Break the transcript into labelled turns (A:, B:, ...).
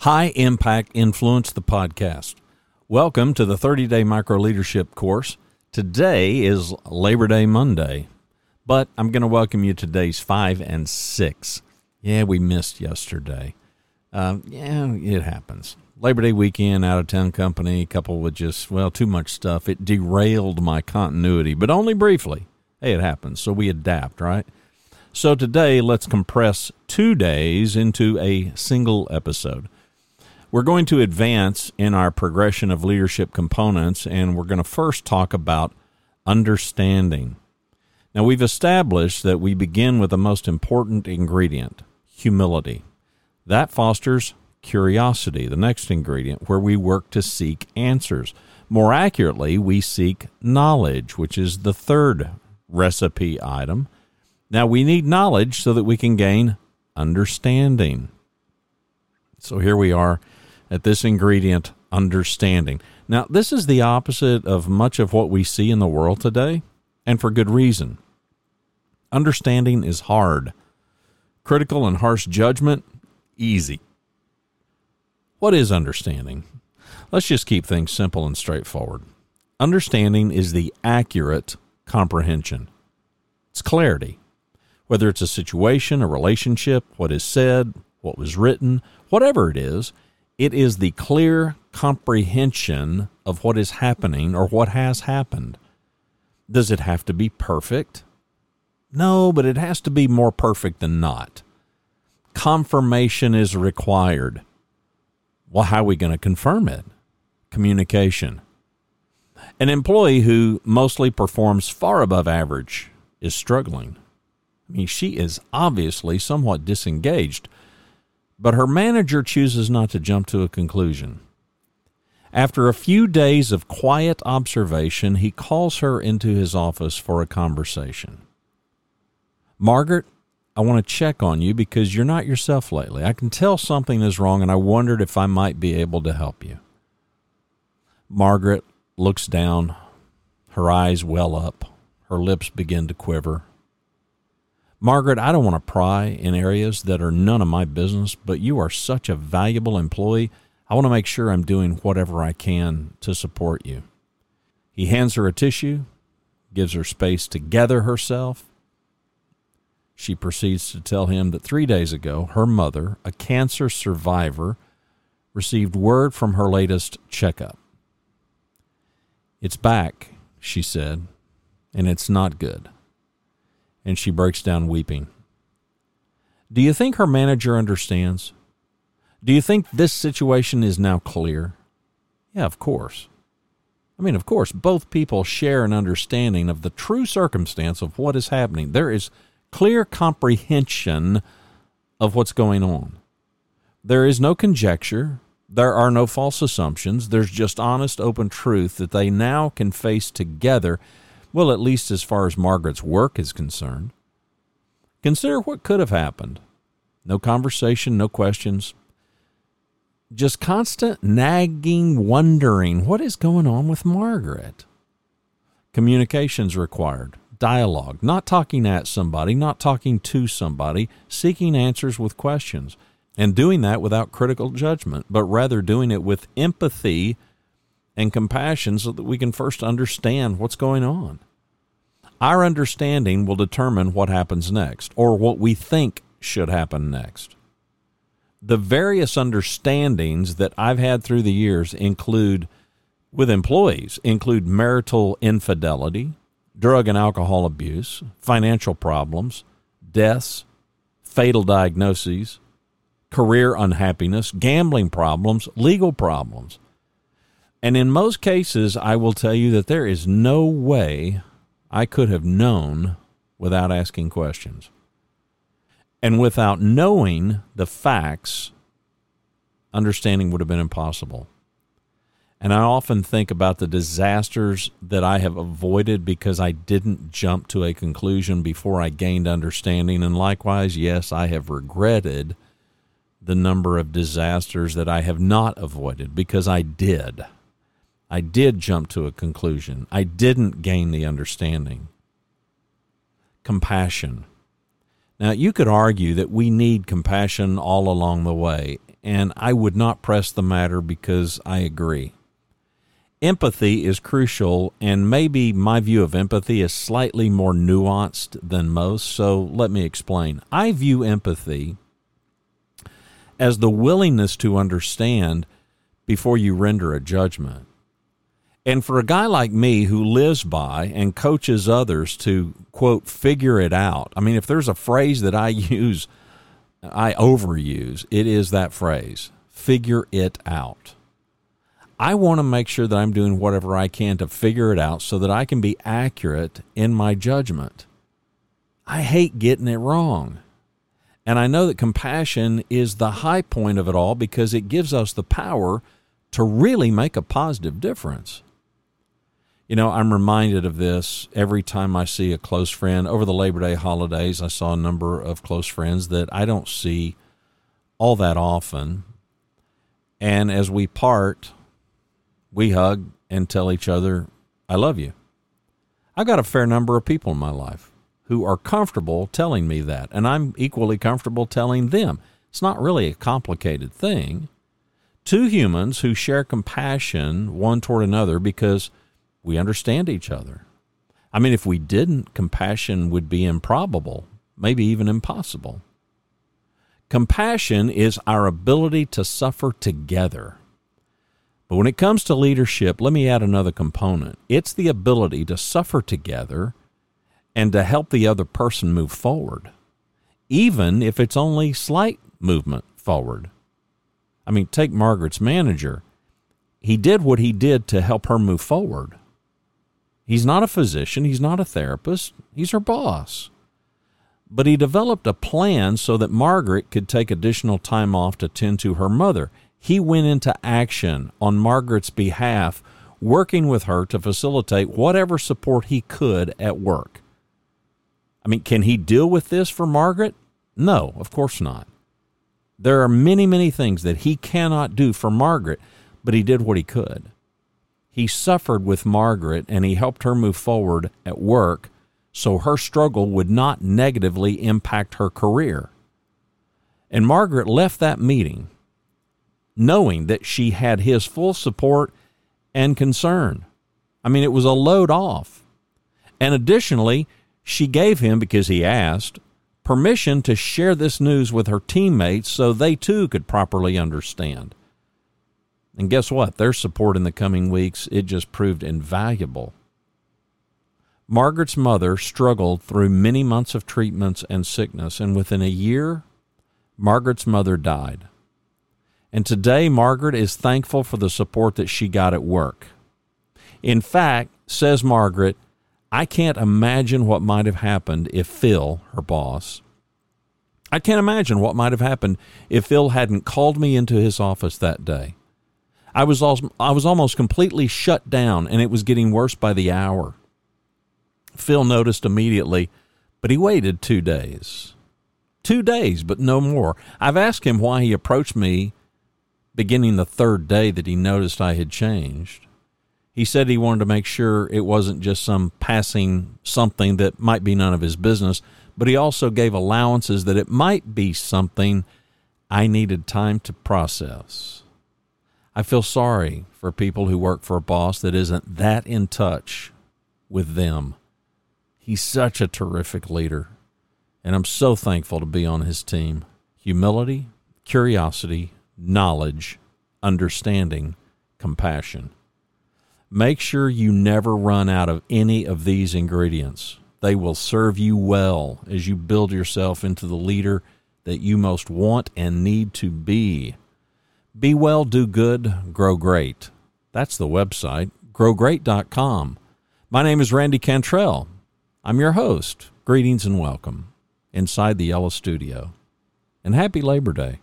A: High Impact Influence, the podcast. Welcome to the 30 day micro leadership course. Today is Labor Day Monday, but I'm going to welcome you to days five and six. Yeah, we missed yesterday. Uh, yeah, it happens. Labor Day weekend, out of town company, coupled with just, well, too much stuff. It derailed my continuity, but only briefly. Hey, it happens. So we adapt, right? So today, let's compress two days into a single episode. We're going to advance in our progression of leadership components, and we're going to first talk about understanding. Now, we've established that we begin with the most important ingredient humility. That fosters curiosity, the next ingredient, where we work to seek answers. More accurately, we seek knowledge, which is the third recipe item. Now, we need knowledge so that we can gain understanding. So here we are at this ingredient, understanding. Now, this is the opposite of much of what we see in the world today, and for good reason. Understanding is hard. Critical and harsh judgment, easy. What is understanding? Let's just keep things simple and straightforward. Understanding is the accurate comprehension, it's clarity. Whether it's a situation, a relationship, what is said, what was written, whatever it is, it is the clear comprehension of what is happening or what has happened. Does it have to be perfect? No, but it has to be more perfect than not. Confirmation is required. Well, how are we going to confirm it? Communication. An employee who mostly performs far above average is struggling. I mean, she is obviously somewhat disengaged but her manager chooses not to jump to a conclusion. After a few days of quiet observation, he calls her into his office for a conversation. Margaret, I want to check on you because you're not yourself lately. I can tell something is wrong, and I wondered if I might be able to help you. Margaret looks down, her eyes well up, her lips begin to quiver. Margaret, I don't want to pry in areas that are none of my business, but you are such a valuable employee. I want to make sure I'm doing whatever I can to support you. He hands her a tissue, gives her space to gather herself. She proceeds to tell him that three days ago, her mother, a cancer survivor, received word from her latest checkup. It's back, she said, and it's not good and she breaks down weeping. Do you think her manager understands? Do you think this situation is now clear? Yeah, of course. I mean, of course, both people share an understanding of the true circumstance of what is happening. There is clear comprehension of what's going on. There is no conjecture. There are no false assumptions. There's just honest, open truth that they now can face together well, at least as far as Margaret's work is concerned. Consider what could have happened. No conversation, no questions. Just constant nagging, wondering what is going on with Margaret. Communications required, dialogue, not talking at somebody, not talking to somebody, seeking answers with questions, and doing that without critical judgment, but rather doing it with empathy and compassion so that we can first understand what's going on. Our understanding will determine what happens next or what we think should happen next. The various understandings that I've had through the years include, with employees, include marital infidelity, drug and alcohol abuse, financial problems, deaths, fatal diagnoses, career unhappiness, gambling problems, legal problems. And in most cases, I will tell you that there is no way I could have known without asking questions. And without knowing the facts, understanding would have been impossible. And I often think about the disasters that I have avoided because I didn't jump to a conclusion before I gained understanding. And likewise, yes, I have regretted the number of disasters that I have not avoided because I did. I did jump to a conclusion. I didn't gain the understanding. Compassion. Now, you could argue that we need compassion all along the way, and I would not press the matter because I agree. Empathy is crucial, and maybe my view of empathy is slightly more nuanced than most, so let me explain. I view empathy as the willingness to understand before you render a judgment. And for a guy like me who lives by and coaches others to, quote, figure it out, I mean, if there's a phrase that I use, I overuse, it is that phrase figure it out. I want to make sure that I'm doing whatever I can to figure it out so that I can be accurate in my judgment. I hate getting it wrong. And I know that compassion is the high point of it all because it gives us the power to really make a positive difference. You know, I'm reminded of this every time I see a close friend. Over the Labor Day holidays, I saw a number of close friends that I don't see all that often. And as we part, we hug and tell each other, I love you. I've got a fair number of people in my life who are comfortable telling me that, and I'm equally comfortable telling them. It's not really a complicated thing. Two humans who share compassion one toward another because we understand each other. I mean, if we didn't, compassion would be improbable, maybe even impossible. Compassion is our ability to suffer together. But when it comes to leadership, let me add another component. It's the ability to suffer together and to help the other person move forward, even if it's only slight movement forward. I mean, take Margaret's manager. He did what he did to help her move forward. He's not a physician, he's not a therapist, he's her boss. But he developed a plan so that Margaret could take additional time off to tend to her mother. He went into action on Margaret's behalf, working with her to facilitate whatever support he could at work. I mean, can he deal with this for Margaret? No, of course not. There are many, many things that he cannot do for Margaret, but he did what he could. He suffered with Margaret and he helped her move forward at work so her struggle would not negatively impact her career. And Margaret left that meeting knowing that she had his full support and concern. I mean, it was a load off. And additionally, she gave him, because he asked, permission to share this news with her teammates so they too could properly understand. And guess what? Their support in the coming weeks, it just proved invaluable. Margaret's mother struggled through many months of treatments and sickness, and within a year, Margaret's mother died. And today, Margaret is thankful for the support that she got at work. In fact, says Margaret, I can't imagine what might have happened if Phil, her boss, I can't imagine what might have happened if Phil hadn't called me into his office that day. I was I was almost completely shut down, and it was getting worse by the hour. Phil noticed immediately, but he waited two days. Two days, but no more. I've asked him why he approached me beginning the third day that he noticed I had changed. He said he wanted to make sure it wasn't just some passing something that might be none of his business, but he also gave allowances that it might be something I needed time to process. I feel sorry for people who work for a boss that isn't that in touch with them. He's such a terrific leader, and I'm so thankful to be on his team. Humility, curiosity, knowledge, understanding, compassion. Make sure you never run out of any of these ingredients. They will serve you well as you build yourself into the leader that you most want and need to be. Be well, do good, grow great. That's the website, growgreat.com. My name is Randy Cantrell. I'm your host. Greetings and welcome inside the Yellow Studio. And happy Labor Day.